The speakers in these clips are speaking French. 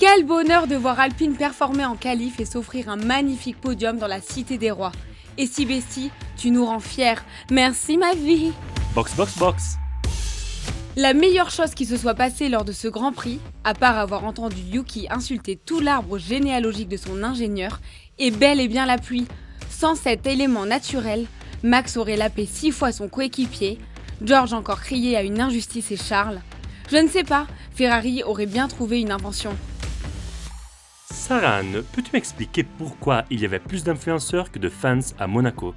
Quel bonheur de voir Alpine performer en qualif et s'offrir un magnifique podium dans la Cité des Rois. Et si Bestie, tu nous rends fiers. Merci ma vie. Box, box, box. La meilleure chose qui se soit passée lors de ce Grand Prix, à part avoir entendu Yuki insulter tout l'arbre généalogique de son ingénieur, est bel et bien la pluie. Sans cet élément naturel, Max aurait lapé six fois son coéquipier, George encore crié à une injustice et Charles. Je ne sais pas, Ferrari aurait bien trouvé une invention. Saran, peux-tu m'expliquer pourquoi il y avait plus d'influenceurs que de fans à Monaco?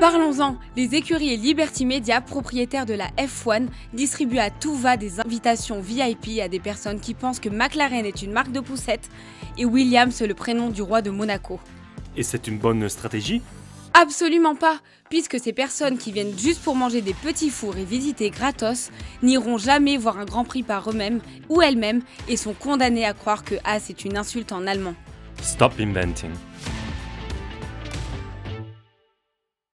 Parlons-en, les écuries et Liberty Media, propriétaires de la F1, distribuent à tout va des invitations VIP à des personnes qui pensent que McLaren est une marque de poussette et Williams le prénom du roi de Monaco. Et c'est une bonne stratégie? Absolument pas, puisque ces personnes qui viennent juste pour manger des petits fours et visiter gratos n'iront jamais voir un Grand Prix par eux-mêmes ou elles-mêmes et sont condamnées à croire que As est une insulte en allemand. Stop inventing.